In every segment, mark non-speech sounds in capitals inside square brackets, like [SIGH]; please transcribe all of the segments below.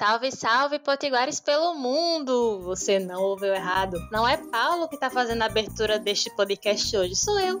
Salve, salve, potiguares pelo mundo! Você não ouviu errado. Não é Paulo que tá fazendo a abertura deste podcast hoje, sou eu.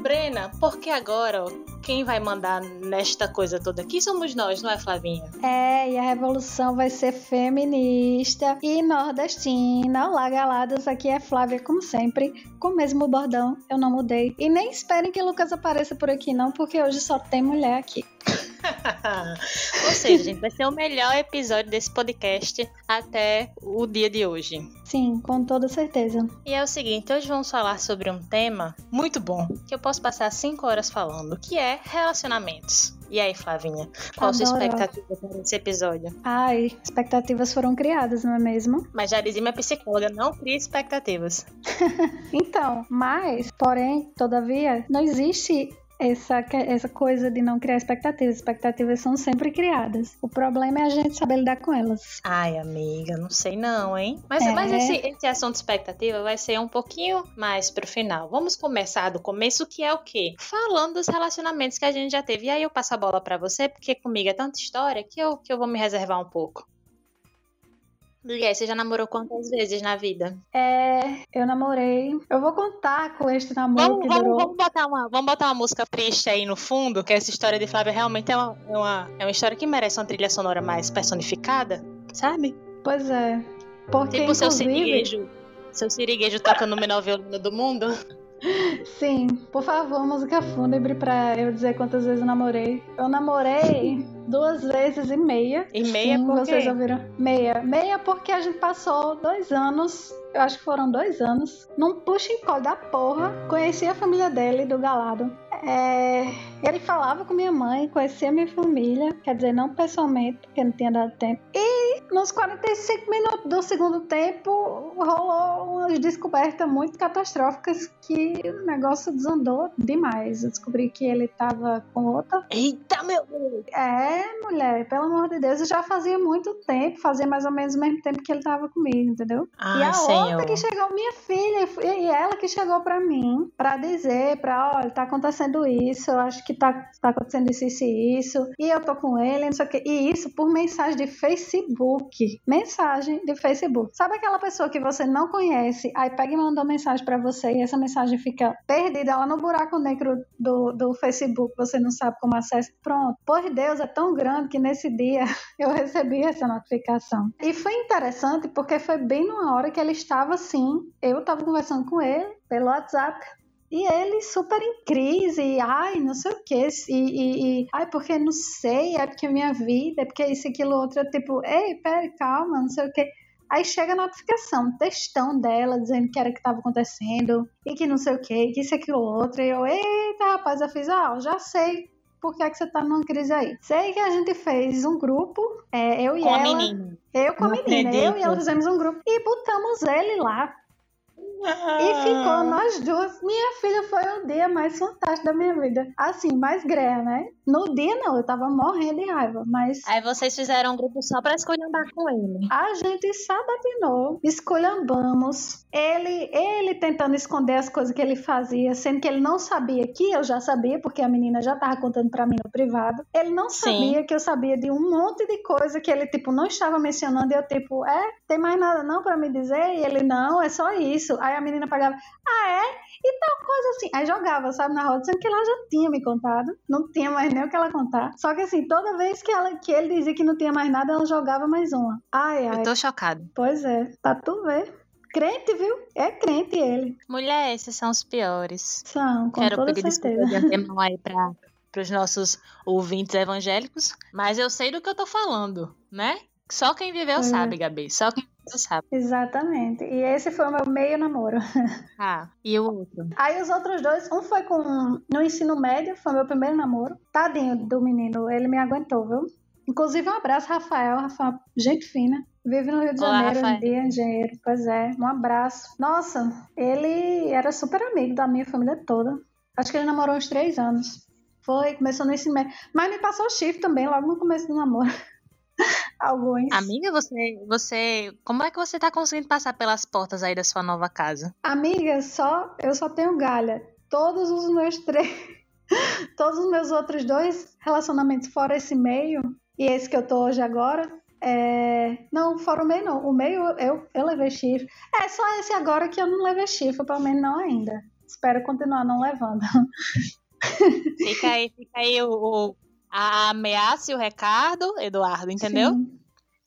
Brena, porque agora ó, quem vai mandar nesta coisa toda aqui somos nós, não é, Flavinha? É, e a revolução vai ser feminista e nordestina. Olá, galadas, aqui é Flávia, como sempre, com o mesmo bordão, eu não mudei. E nem esperem que Lucas apareça por aqui, não, porque hoje só tem mulher aqui. [LAUGHS] [LAUGHS] Ou seja, gente, vai ser o melhor episódio desse podcast até o dia de hoje. Sim, com toda certeza. E é o seguinte, hoje vamos falar sobre um tema muito bom, que eu posso passar cinco horas falando, que é relacionamentos. E aí, Flavinha, qual a sua expectativa para esse episódio? Ai, expectativas foram criadas, não é mesmo? Mas já dizia minha psicóloga, não crie expectativas. [LAUGHS] Então, mas, porém, todavia, não existe essa, essa coisa de não criar expectativas. Expectativas são sempre criadas. O problema é a gente saber lidar com elas. Ai, amiga, não sei não, hein? Mas, É. mas esse, esse assunto de expectativa vai ser um pouquinho mais pro final. Vamos começar do começo, que é o quê? Falando dos relacionamentos que a gente já teve. E aí eu passo a bola pra você, porque comigo é tanta história que eu, que eu vou me reservar um pouco. E aí, você já namorou quantas vezes na vida? É, eu namorei. Eu vou contar com este namoro Vamos, que vamos, durou. vamos botar uma, vamos botar uma música triste aí no fundo, que essa história de Flávia realmente é uma, é uma, é uma história que merece uma trilha sonora mais personificada, sabe? Pois é. Porque, Tipo o seu siriguejo. Seu siriguejo tocando o menor violino do mundo. [LAUGHS] Sim, por favor, música fúnebre pra eu dizer quantas vezes eu namorei. Eu namorei duas vezes e meia. E meia Sim, por vocês quê? ouviram? Meia. Meia porque a gente passou dois anos, eu acho que foram dois anos, num puxa em cola da porra. Conheci a família dele, do Galado. É, ele falava com minha mãe, conhecia minha família, quer dizer, não pessoalmente, porque não tinha dado tempo. E nos 45 minutos do segundo tempo, rolou umas descobertas muito catastróficas que o negócio desandou demais. Eu descobri que ele tava com outra Eita, meu Deus! é, mulher, pelo amor de Deus, eu já fazia muito tempo, fazia mais ou menos o mesmo tempo que ele tava comigo, entendeu? Ai, e a senhor. outra que chegou, minha filha, e ela que chegou pra mim, pra dizer, pra, olha, tá acontecendo isso, eu acho que tá, tá acontecendo isso, isso e isso, e eu tô com ele, não sei o e isso por mensagem de Facebook, mensagem de Facebook. Sabe aquela pessoa que você não conhece, aí pega e manda uma mensagem pra você, e essa mensagem fica perdida lá no buraco negro do, do Facebook, você não sabe como acessa, pronto. Por Deus, é tão grande que nesse dia [LAUGHS] eu recebi essa notificação. E foi interessante porque foi bem numa hora que ele estava assim, eu estava conversando com ele pelo WhatsApp. E ele super em crise, ai, não sei o que, e, e, e, ai, porque não sei, é porque minha vida, é porque isso, aquilo, outro, tipo, ei, pera, calma, não sei o que. Aí chega a notificação, um textão dela, dizendo que era o que estava acontecendo, e que não sei o que, que isso, aquilo, outro, e eu, eita, rapaz, eu fiz, ah, eu já sei por que, é que você tá numa crise aí. Sei que a gente fez um grupo, é, eu e Com a ela, menina. eu com a menina, eu e ela fizemos um grupo, e botamos ele lá, e ficou nós duas. Minha filha foi o dia mais fantástico da minha vida. Assim, mais greia, né? No dia não, eu tava morrendo de raiva, mas Aí vocês fizeram um grupo só pra escolher com ele. a gente se adaptou, escolhambamos. Ele, ele tentando esconder as coisas que ele fazia, sendo que ele não sabia que eu já sabia, porque a menina já tava contando pra mim no privado. Ele não Sim. sabia que eu sabia de um monte de coisa que ele, tipo, não estava mencionando. E eu, tipo, é, tem mais nada não pra me dizer? E ele, não, é só isso. Aí a menina pegava, ah, é? E tal coisa assim. Aí jogava, sabe, na roda, sendo que ela já tinha me contado. Não tinha mais nem o que ela contar. Só que assim, toda vez que, ela, que ele dizia que não tinha mais nada, ela jogava mais uma. Ai, ai. Eu tô chocada. Pois é, pra tu ver. Crente, viu? É crente ele. Mulher, esses são os piores. São, com Quero toda pedir certeza. de [LAUGHS] antemão aí pra, pros nossos ouvintes evangélicos, mas eu sei do que eu tô falando, né? Só quem viveu É. sabe, Gabi. Só quem Exatamente. E esse foi o meu meio namoro. [LAUGHS] Ah, e o outro? Aí os outros dois, um foi com no ensino médio, foi meu primeiro namoro. Tadinho do menino, ele me aguentou, viu? Inclusive, um abraço, Rafael. Rafael, gente fina. Vive no Rio de Olá, Janeiro, Rafael. um dia engenheiro. Pois é, um abraço. Nossa, ele era super amigo da minha família toda. Acho que ele namorou uns três anos. Foi, começou no ensino médio. Mas me passou chifre também, logo no começo do namoro. [LAUGHS] Alguns. Amiga, você, você. Como é que você tá conseguindo passar pelas portas aí da sua nova casa? Amiga, só eu só tenho galha. Todos os meus três, [LAUGHS] todos os meus outros dois relacionamentos fora esse meio e esse que eu tô hoje agora, é, Não, fora o meio não. O meio eu, eu levei chifre. É só esse agora que eu não levei chifre, pelo menos não ainda. Espero continuar não levando. Fica aí, fica aí o, o a ameaça e o recado, Eduardo, entendeu? Sim.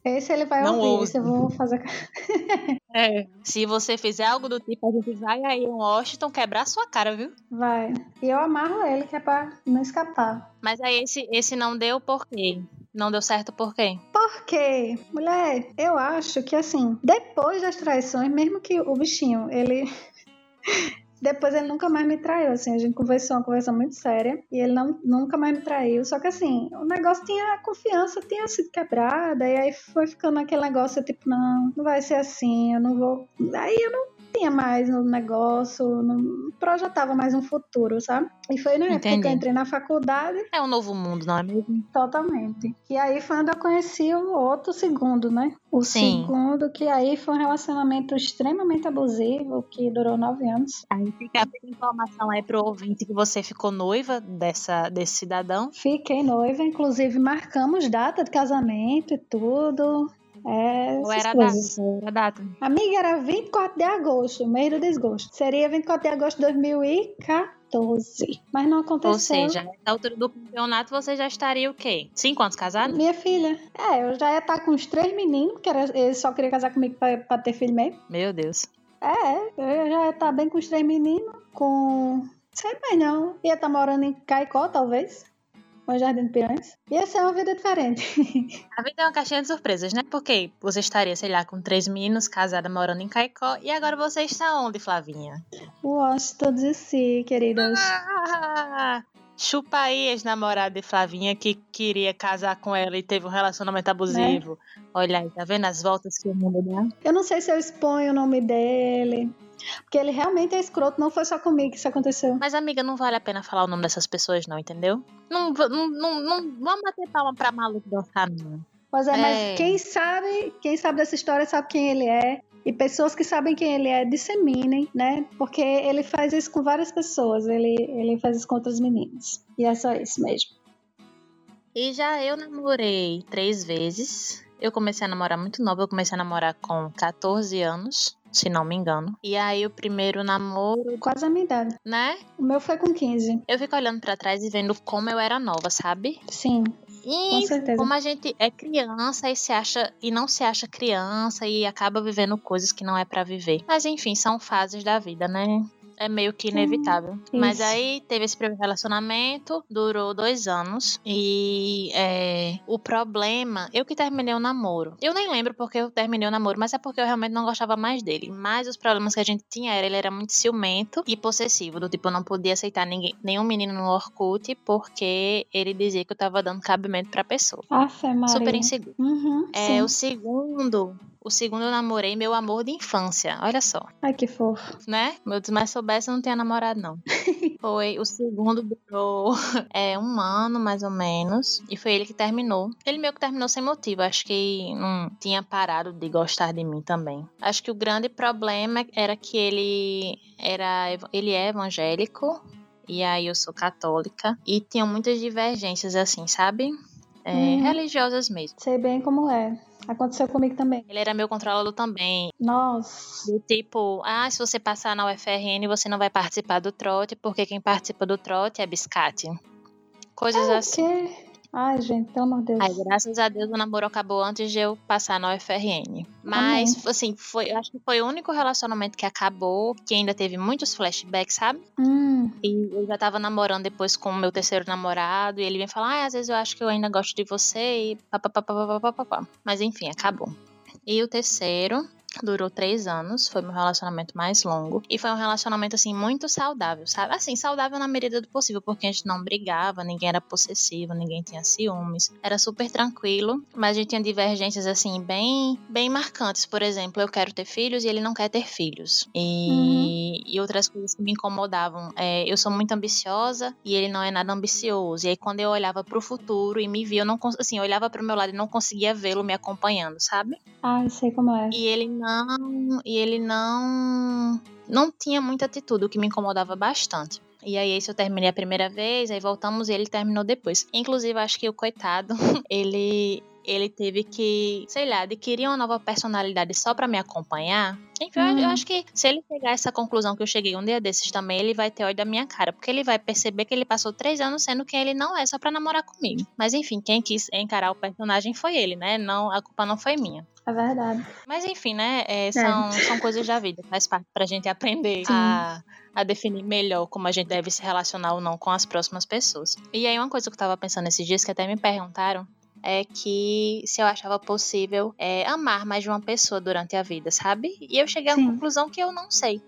Esse ele vai Não ouvir, esse eu vou fazer. [LAUGHS] É. Se você fizer algo do tipo, a gente vai aí em Washington quebrar sua cara, viu? Vai. E eu amarro ele, que é pra não escapar. Mas aí esse, esse não deu por quê? Não deu certo por quê? Porque, mulher, eu acho que assim, depois das traições, mesmo que o bichinho, ele. [LAUGHS] Depois ele nunca mais me traiu, assim, a gente conversou uma conversa muito séria e ele não, nunca mais me traiu. Só que assim, o negócio tinha, a confiança tinha sido quebrada e aí foi ficando aquele negócio, tipo, não, não vai ser assim, eu não vou. Aí eu não tinha mais no negócio, não projetava mais um futuro, sabe? E foi na época Entendi. que eu entrei na faculdade É um novo mundo, não é mesmo? Totalmente. E aí foi onde eu conheci o outro segundo, né? O Sim. segundo, que aí foi um relacionamento extremamente abusivo, que durou nove anos. Aí fica a informação aí pro ouvinte que você ficou noiva dessa, desse cidadão. Fiquei noiva, inclusive marcamos data de casamento e tudo. É, Ou era a data? A data? Amiga, era 24 de agosto, mês do desgosto. Seria 24 de agosto de 2014. Mas não aconteceu. Ou seja, na altura do campeonato você já estaria o quê? Cinco anos casado? Minha filha. É, eu já ia estar com os três meninos, porque era, ele só queria casar comigo pra, pra ter filho mesmo. Meu Deus. É, eu já ia estar bem com os três meninos, com. Sei mais não. Ia estar morando em Caicó, talvez. Ou Jardim de Piranhas. Ia ser uma vida diferente. [LAUGHS] A vida é uma caixinha de surpresas, né? Porque você estaria, sei lá, com três meninos, casada, morando em Caicó, e agora você está onde, Flavinha? Washington DC, queridas. Ah, chupa aí ex-namorada de Flavinha que queria casar com ela e teve um relacionamento abusivo. Olha aí, tá vendo as voltas que o mundo dá? Eu não sei se eu exponho o nome dele. Porque ele realmente é escroto, não foi só comigo que isso aconteceu. Mas, amiga, não vale a pena falar o nome dessas pessoas, não, entendeu? Não, não, não, não vamos bater palma pra maluco dançar, não. Pois é, É. mas quem sabe, quem sabe dessa história sabe quem ele é. E pessoas que sabem quem ele é, disseminem, né? Porque ele faz isso com várias pessoas. Ele, ele faz isso com outros meninos. E é só isso mesmo. E já eu namorei três vezes. Eu comecei a namorar muito nova, eu comecei a namorar com 14 anos, se não me engano. E aí o primeiro namoro, Quase a minha idade. né? O meu foi com 15. Eu fico olhando pra trás e vendo como eu era nova, sabe? Sim, E como a gente é criança e se acha e não se acha criança e acaba vivendo coisas que não é pra viver. Mas enfim, são fases da vida, né? É meio que inevitável. Mas aí teve esse primeiro relacionamento, durou dois anos. E é, o problema, eu que terminei o namoro. Eu nem lembro porque eu terminei o namoro, mas é porque eu realmente não gostava mais dele. Mas os problemas que a gente tinha era, ele era muito ciumento e possessivo. Do tipo, eu não podia aceitar ninguém, nenhum menino no Orkut porque ele dizia que eu tava dando cabimento pra pessoa. Afe Maria. Super inseguro. Uhum, É, sim. o segundo. O segundo eu namorei meu amor de infância. Olha só, Ai, que fofo. né? Meu Deus, mas soubesse, eu não tinha namorado, não. [LAUGHS] Foi. O segundo durou [LAUGHS] é, um ano, mais ou menos. E foi ele que terminou. Ele meio que terminou sem motivo. Acho que não tinha parado de gostar de mim também. Acho que o grande problema era que ele era. Ele é evangélico. E aí eu sou católica. E tinham muitas divergências, assim, sabe? É, Uhum. Religiosas mesmo. Sei bem como é. Aconteceu comigo também. Ele era meu controlador também. Nossa. Do tipo, ah, se você passar na UFRN, você não vai participar do trote, porque quem participa do trote é biscate. Coisas O assim. Ai, gente, pelo amor de Deus. Aí, graças a Deus, o namoro acabou antes de eu passar na UFRN. Mas, assim, foi, eu acho que foi o único relacionamento que acabou, que ainda teve muitos flashbacks, sabe? Hum, E eu já tava namorando depois com o meu terceiro namorado, e ele vinha falar, ah, às vezes eu acho que eu ainda gosto de você, e papapá. Mas enfim, acabou. E o terceiro durou três anos, foi meu relacionamento mais longo. E foi um relacionamento, assim, muito saudável, sabe? Assim, saudável na medida do possível, porque a gente não brigava, ninguém era possessivo, ninguém tinha ciúmes. Era super tranquilo, mas a gente tinha divergências, assim, bem, bem marcantes. Por exemplo, eu quero ter filhos e ele não quer ter filhos. E, e outras coisas que me incomodavam. É, eu sou muito ambiciosa e ele não é nada ambicioso. E aí, quando eu olhava pro futuro e me via, eu não assim, eu olhava pro meu lado e não conseguia vê-lo me acompanhando, sabe? ai, sei como é. E ele não. E ele não. Não tinha muita atitude, o que me incomodava bastante. E aí, isso eu terminei a primeira vez, aí voltamos e ele terminou depois. Inclusive, acho que o coitado, [LAUGHS] ele. ele teve que, sei lá, adquirir uma nova personalidade só para me acompanhar. Enfim, hum. eu acho que se ele pegar essa conclusão que eu cheguei um dia desses também, ele vai ter ódio da minha cara. Porque ele vai perceber que ele passou três anos sendo quem ele não é só pra namorar comigo. Mas enfim, quem quis encarar o personagem foi ele, né? Não, a culpa não foi minha. É verdade. Mas enfim, né? É, são, é. são coisas da vida. Faz parte pra gente aprender Sim. a a definir melhor como a gente deve se relacionar ou não com as próximas pessoas. E aí, uma coisa que eu tava pensando esses dias, que até me perguntaram, é que se eu achava possível é, amar mais de uma pessoa durante a vida, sabe? E eu cheguei Sim. à conclusão que eu não sei.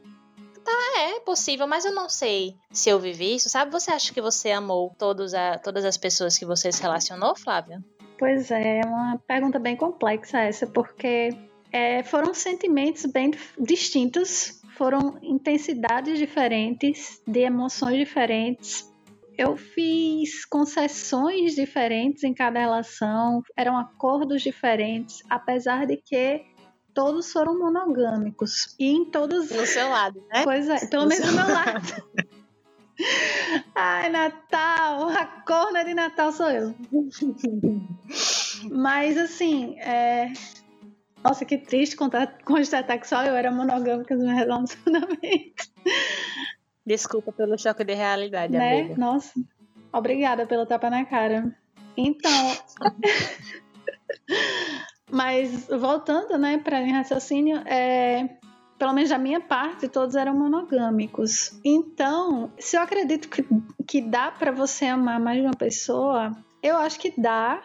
Tá, é possível, mas eu não sei se eu vivi isso, sabe? Você acha que você amou todos a, todas as pessoas que você se relacionou, Flávia? Pois é, é uma pergunta bem complexa essa, porque é, foram sentimentos bem distintos, foram intensidades diferentes, de emoções diferentes, eu fiz concessões diferentes em cada relação, eram acordos diferentes, apesar de que todos foram monogâmicos. E em todos. No seu lado, né? Pois é, pelo menos do meu lado. Ai, Natal! A corna de Natal sou eu. Mas assim, é... Nossa, que triste constatar que só eu era monogâmica no meu relacionamento. Desculpa pelo choque de realidade, né? amiga. Nossa, obrigada pelo tapa na cara. Então, [LAUGHS] mas voltando, né, para o raciocínio, é, pelo menos da minha parte, todos eram monogâmicos. Então, se eu acredito que, que dá para você amar mais de uma pessoa, eu acho que dá,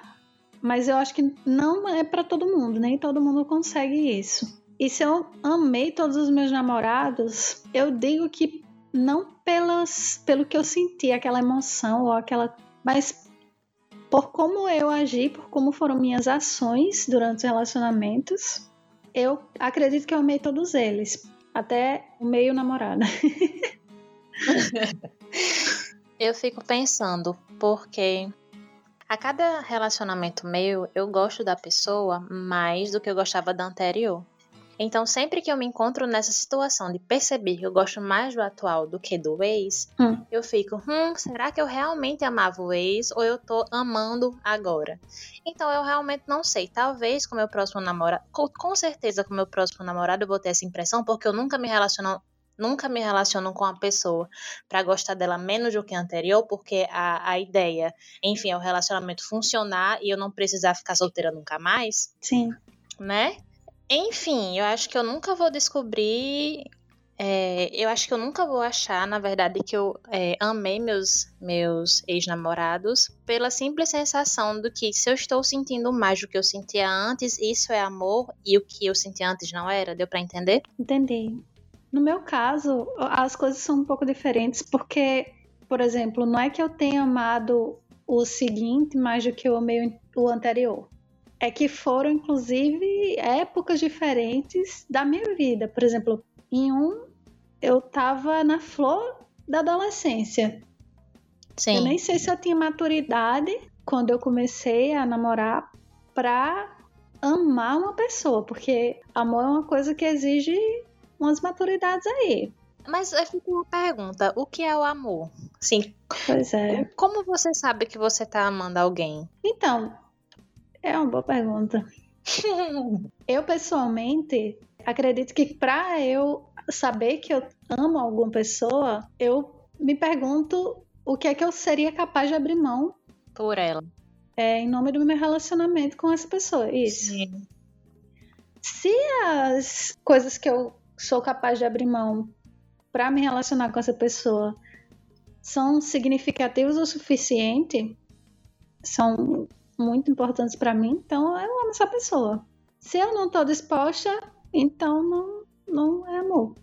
mas eu acho que não é para todo mundo, nem todo mundo consegue isso. E se eu amei todos os meus namorados, eu digo que não pelas, pelo que eu senti, aquela emoção ou aquela. Mas por como eu agi, por como foram minhas ações durante os relacionamentos, eu acredito que eu amei todos eles. Até o meio namorada. [LAUGHS] eu fico pensando, porque a cada relacionamento meu, eu gosto da pessoa mais do que eu gostava da anterior. Então, sempre que eu me encontro nessa situação de perceber que eu gosto mais do atual do que do ex, hum. eu fico, hum, será que eu realmente amava o ex ou eu tô amando agora? Então, eu realmente não sei. Talvez com meu próximo namorado, com, com certeza com meu próximo namorado eu vou ter essa impressão, porque eu nunca me relaciono nunca me relaciono com a pessoa para gostar dela menos do que a anterior, porque a, a ideia, enfim, é o relacionamento funcionar e eu não precisar ficar solteira nunca mais. Sim. Né? Enfim, eu acho que eu nunca vou descobrir. É, eu acho que eu nunca vou achar, na verdade, que eu é, amei meus, meus ex-namorados pela simples sensação do que se eu estou sentindo mais do que eu sentia antes, isso é amor e o que eu sentia antes não era. Deu para entender? Entendi. No meu caso, as coisas são um pouco diferentes porque, por exemplo, não é que eu tenha amado o seguinte mais do que eu amei o anterior é que foram, inclusive, épocas diferentes da minha vida. Por exemplo, em um, eu tava na flor da adolescência. Sim. Eu nem sei se eu tinha maturidade quando eu comecei a namorar pra amar uma pessoa, porque amor é uma coisa que exige umas maturidades aí. Mas eu fico uma pergunta: o que é o amor? Sim. Pois é. Como você sabe que você tá amando alguém? Então, é uma boa pergunta. [LAUGHS] eu, pessoalmente, acredito que para eu saber que eu amo alguma pessoa, eu me pergunto o que é que eu seria capaz de abrir mão por ela. É, em nome do meu relacionamento com essa pessoa. Isso. Sim. Se as coisas que eu sou capaz de abrir mão para me relacionar com essa pessoa são significativas o suficiente, são muito importantes para mim, então eu amo essa pessoa. Se eu não tô disposta, então não, não é amor.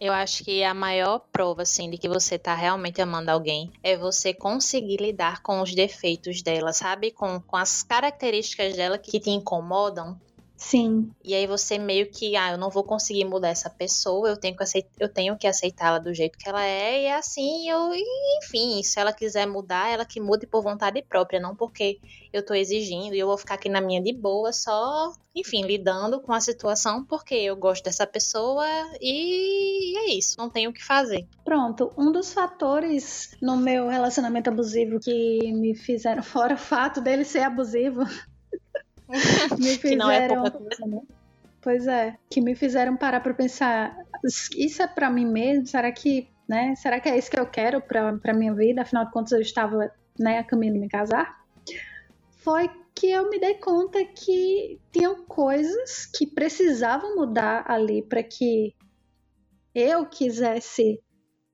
Eu acho que a maior prova, assim, de que você tá realmente amando alguém é você conseguir lidar com os defeitos dela, sabe? Com, com as características dela que te incomodam. Sim. E aí você meio que, ah, eu não vou conseguir mudar essa pessoa, eu tenho que aceitar, eu tenho que aceitá-la do jeito que ela é, e é assim, eu, enfim, se ela quiser mudar, ela que mude por vontade própria, não porque eu tô exigindo e eu vou ficar aqui na minha de boa, só, enfim, lidando com a situação porque eu gosto dessa pessoa e é isso, não tenho o que fazer. Pronto, um dos fatores no meu relacionamento abusivo que me fizeram [LAUGHS] fora o fato dele ser abusivo [LAUGHS] me fizeram... que não é pouca coisa, né? Pois é, que me fizeram parar para pensar, isso é para mim mesmo? Será que, né? Será que é isso que eu quero para minha vida? Afinal de contas, eu estava, né, a caminho de me casar. Foi que eu me dei conta que tinham coisas que precisavam mudar ali para que eu quisesse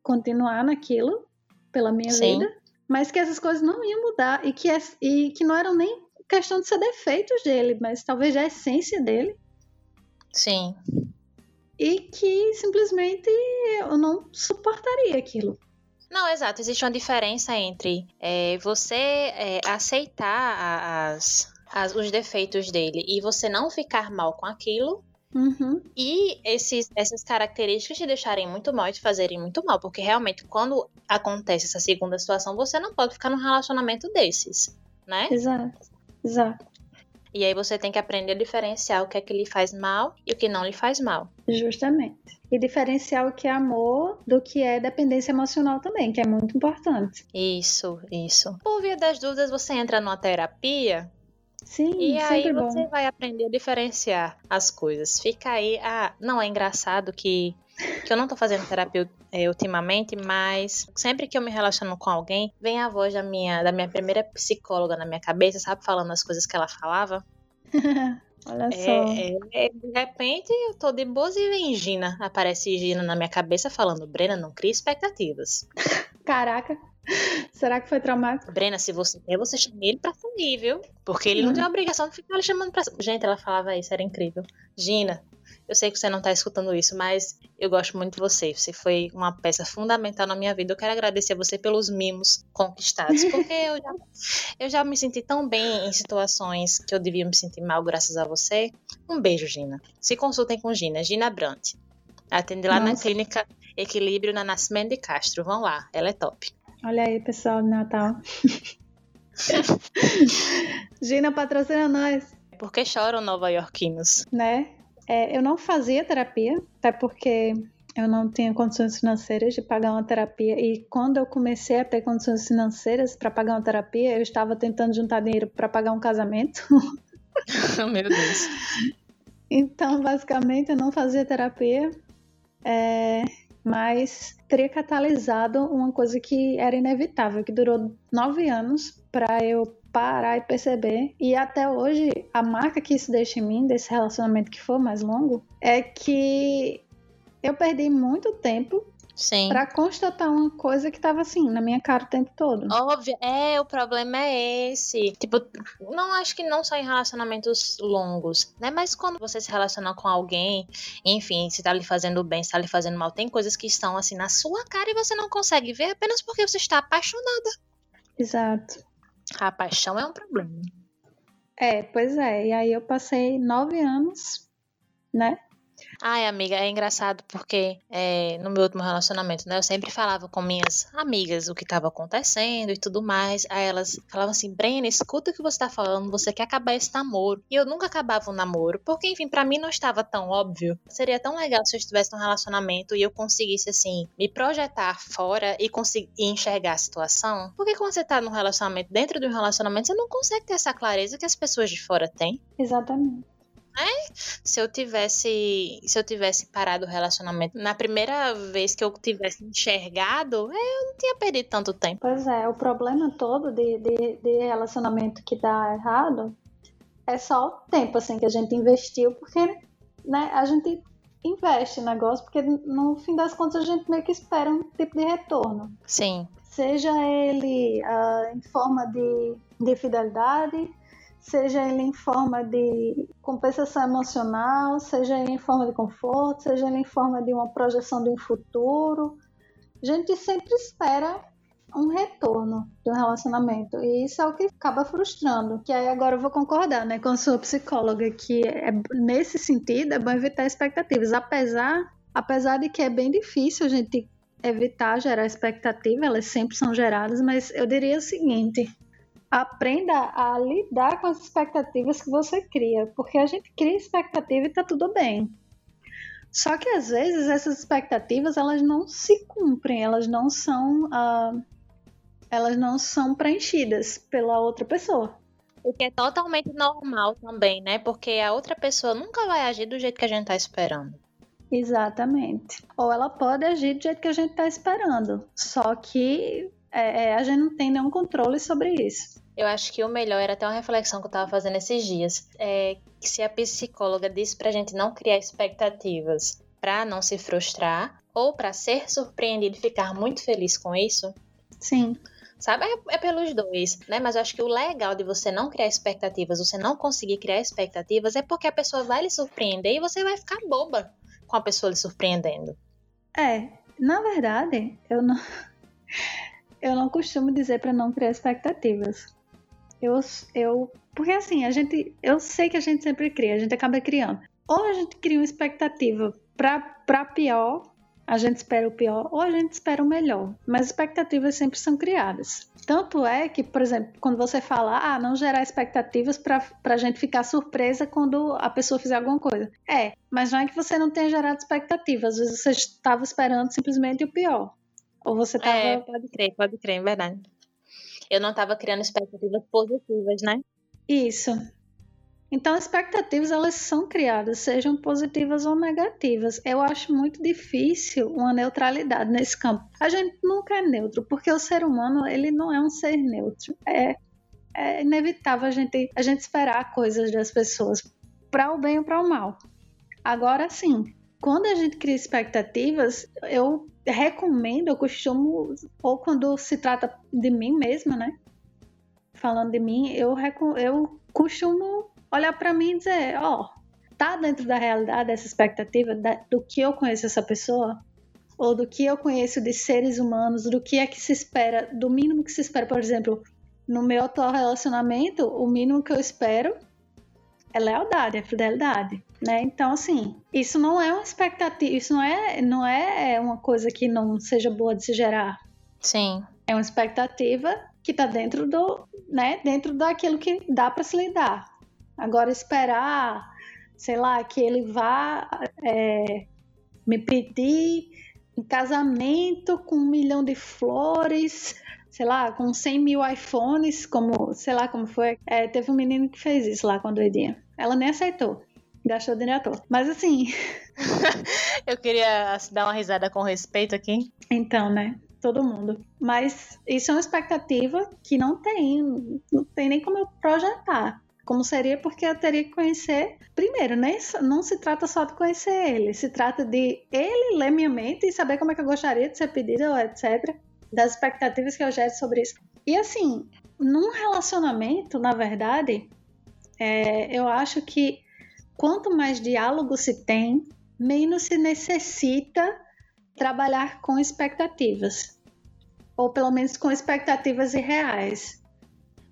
continuar naquilo pela minha Sim. vida, mas que essas coisas não iam mudar e que, e que não eram nem questão de ser defeitos dele, mas talvez da essência dele. Sim. E que simplesmente eu não suportaria aquilo. Não, exato. Existe uma diferença entre é, você é, aceitar as, as, os defeitos dele e você não ficar mal com aquilo. Uhum. E esses, essas características te deixarem muito mal e te fazerem muito mal. Porque realmente, quando acontece essa segunda situação, você não pode ficar num relacionamento desses, né? Exato. Exato. E aí você tem que aprender a diferenciar o que é que lhe faz mal e o que não lhe faz mal. Justamente. E diferenciar o que é amor do que é dependência emocional também, que é muito importante. Isso, isso. Por via das dúvidas, você entra numa terapia Sim, e aí bom. você vai aprender a diferenciar as coisas. Fica aí, ah, não é engraçado que que eu não tô fazendo terapia é, ultimamente, mas sempre que eu me relaciono com alguém, vem a voz da minha, da minha primeira psicóloga na minha cabeça, sabe? Falando as coisas que ela falava. [LAUGHS] Olha é, só. É, é, de repente eu tô de boas e vem Gina. Aparece Gina na minha cabeça falando: Brena, não cria expectativas. [LAUGHS] Caraca. Será que foi traumático? Brena, se você quer, você chama ele pra sair, viu? Porque ele não tem a obrigação de ficar lhe chamando pra Gente, ela falava isso, era incrível. Gina, eu sei que você não está escutando isso, mas eu gosto muito de você. Você foi uma peça fundamental na minha vida. Eu quero agradecer a você pelos mimos conquistados, [LAUGHS] porque eu já, eu já me senti tão bem em situações que eu devia me sentir mal graças a você. Um beijo, Gina. Se consultem com Gina, Gina Brandt. Atende lá Nossa. na clínica Equilíbrio na Nascimento de Castro. Vão lá, ela é top. Olha aí, pessoal do Natal. [LAUGHS] Gina patrocina nós. Por que choram nova-iorquinos? Né? É, eu não fazia terapia, até porque eu não tinha condições financeiras de pagar uma terapia. E quando eu comecei a ter condições financeiras para pagar uma terapia, eu estava tentando juntar dinheiro para pagar um casamento. [LAUGHS] Meu Deus. Então, basicamente, eu não fazia terapia, é, mas teria catalisado uma coisa que era inevitável, que durou nove anos para eu parar e perceber. E até hoje, a marca que isso deixa em mim, desse relacionamento que foi mais longo, é que eu perdi muito tempo. Pra constatar uma coisa que tava assim, na minha cara o tempo todo. Óbvio, é, o problema é esse. Tipo, não acho que não só em relacionamentos longos, né? Mas quando você se relaciona com alguém, enfim, se tá lhe fazendo bem, se tá lhe fazendo mal, tem coisas que estão assim na sua cara e você não consegue ver apenas porque você está apaixonada. Exato. A paixão é um problema. É, pois é. E aí eu passei nove anos, né? Ai, amiga, é engraçado porque é, no meu último relacionamento, né, eu sempre falava com minhas amigas o que estava acontecendo e tudo mais. Aí elas falavam assim: Brena, escuta o que você tá falando, você quer acabar esse namoro. E eu nunca acabava o um namoro, porque, enfim, para mim não estava tão óbvio. Seria tão legal se eu estivesse num relacionamento e eu conseguisse, assim, me projetar fora e conseguir enxergar a situação. Porque quando você tá num relacionamento, dentro de um relacionamento, você não consegue ter essa clareza que as pessoas de fora têm. Exatamente né? Se eu tivesse, se eu tivesse parado o relacionamento na primeira vez que eu tivesse enxergado, eu não tinha perdido tanto tempo. Pois é, o problema todo de, de, de relacionamento que dá errado é só o tempo assim que a gente investiu, porque né, a gente investe no negócio, porque no fim das contas a gente meio que espera um tipo de retorno. Sim. Seja ele uh, em forma de, de fidelidade, seja ele em forma de compensação emocional, seja ele em forma de conforto, seja ele em forma de uma projeção de um futuro. A gente sempre espera um retorno um relacionamento e isso é o que acaba frustrando. Que aí agora eu vou concordar, né, com a sua psicóloga que é nesse sentido é bom evitar expectativas, apesar apesar de que é bem difícil a gente evitar gerar expectativa, elas sempre são geradas, mas eu diria o seguinte: aprenda a lidar com as expectativas que você cria, porque a gente cria expectativa e tá tudo bem. Só que às vezes essas expectativas elas não se cumprem, elas não são uh, elas não são preenchidas pela outra pessoa. O que é totalmente normal também, né? Porque a outra pessoa nunca vai agir do jeito que a gente tá esperando. Exatamente. Ou ela pode agir do jeito que a gente tá esperando. Só que é, é, a gente não tem nenhum controle sobre isso. Eu acho que o melhor era até uma reflexão que eu tava fazendo esses dias. É que se a psicóloga disse pra gente não criar expectativas para não se frustrar ou para ser surpreendido e ficar muito feliz com isso. Sim. Sabe? É, é, pelos dois, né? Mas eu acho que o legal de você não criar expectativas, você não conseguir criar expectativas, é porque a pessoa vai lhe surpreender e você vai ficar boba com a pessoa lhe surpreendendo. É, na verdade, eu não. Eu não costumo dizer para não criar expectativas. Eu, eu. Porque assim, a gente. Eu sei que a gente sempre cria, a gente acaba criando. Ou a gente cria uma expectativa para pior a gente espera o pior ou a gente espera o melhor, mas expectativas sempre são criadas. Tanto é que, por exemplo, quando você fala, ah, não gerar expectativas para a gente ficar surpresa quando a pessoa fizer alguma coisa. É, mas não é que você não tenha gerado expectativas, às vezes você estava esperando simplesmente o pior. Ou você estava. É, pode crer, pode crer, é verdade. Eu não estava criando expectativas positivas, né? Isso. Então, expectativas elas são criadas, sejam positivas ou negativas. Eu acho muito difícil uma neutralidade nesse campo. A gente nunca é neutro, porque o ser humano ele não é um ser neutro. É, é inevitável a gente, a gente esperar coisas das pessoas, para o bem ou para o mal. Agora, sim, quando a gente cria expectativas, eu recomendo, eu costumo, ou quando se trata de mim mesma, né? Falando de mim, eu, eu costumo olhar para mim e dizer, ó, oh, tá dentro da realidade essa expectativa do que eu conheço essa pessoa? Ou do que eu conheço de seres humanos, do que é que se espera, do mínimo que se espera, por exemplo, no meu atual relacionamento, o mínimo que eu espero é lealdade, é fidelidade, né? Então, assim, isso não é uma expectativa, isso não é, não é uma coisa que não seja boa de se gerar. Sim. É uma expectativa que tá dentro do, né, dentro daquilo que dá para se lidar. Agora, esperar, sei lá, que ele vá é, me pedir um casamento com um milhão de flores, sei lá, com 100 mil iPhones, como, sei lá como foi. É, teve um menino que fez isso lá com a doidinha. Ela nem aceitou. Gastou dinheiro à toa. Mas assim. [LAUGHS] Eu queria dar uma risada com respeito aqui. Então, né? Todo mundo. Mas isso é uma expectativa que não tem. Não tem nem como eu projetar como seria, porque eu teria que conhecer. Primeiro, nem, não se trata só de conhecer ele, se trata de ele ler minha mente e saber como é que eu gostaria de ser pedido, etc. Das expectativas que eu gero sobre isso. E assim, num relacionamento, na verdade, é, eu acho que quanto mais diálogo se tem, menos se necessita trabalhar com expectativas. Ou pelo menos com expectativas irreais.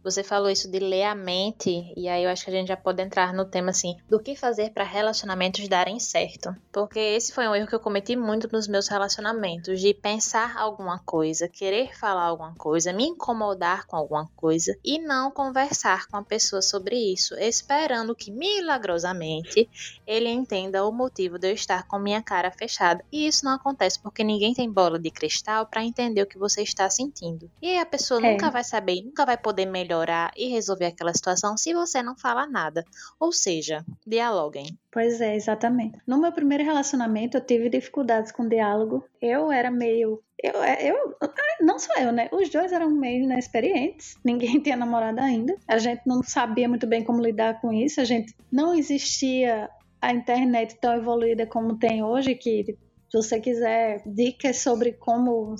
Você falou isso de ler a mente, e aí eu acho que a gente já pode entrar no tema assim, do que fazer para relacionamentos darem certo. Porque esse foi um erro que eu cometi muito nos meus relacionamentos, de pensar alguma coisa, querer falar alguma coisa, me incomodar com alguma coisa e não conversar com a pessoa sobre isso, esperando que milagrosamente ele entenda o motivo de eu estar com minha cara fechada. E isso não acontece porque ninguém tem bola de cristal para entender o que você está sentindo. E aí a pessoa é. nunca vai saber, nunca vai poder melhorar melhorar e resolver aquela situação se você não fala nada. Ou seja, dialoguem. Pois é, exatamente. No meu primeiro relacionamento, eu tive dificuldades com diálogo. Eu era meio. Eu, eu, não só eu, né? Os dois eram meio inexperientes. [LAUGHS] Ninguém tinha namorado ainda. A gente não sabia muito bem como lidar com isso. A gente não existia a internet tão evoluída como tem hoje, que se você quiser dicas sobre como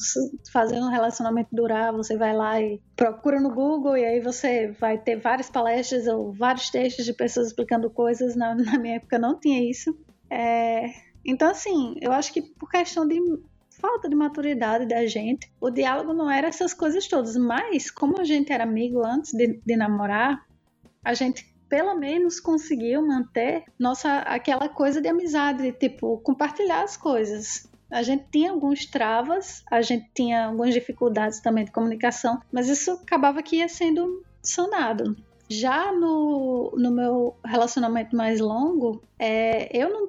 fazer um relacionamento durar, você vai lá e procura no Google e aí você vai ter várias palestras ou vários textos de pessoas explicando coisas. Na, na minha época não tinha isso. É, então, assim, eu acho que por questão de falta de maturidade da gente, o diálogo não era essas coisas todas. Mas, como a gente era amigo antes de, de namorar, a gente pelo menos conseguiu manter nossa aquela coisa de amizade, de, tipo, compartilhar as coisas. A gente tinha alguns travas, a gente tinha algumas dificuldades também de comunicação, mas isso acabava que ia sendo sanado. Já no, no meu relacionamento mais longo, é, eu não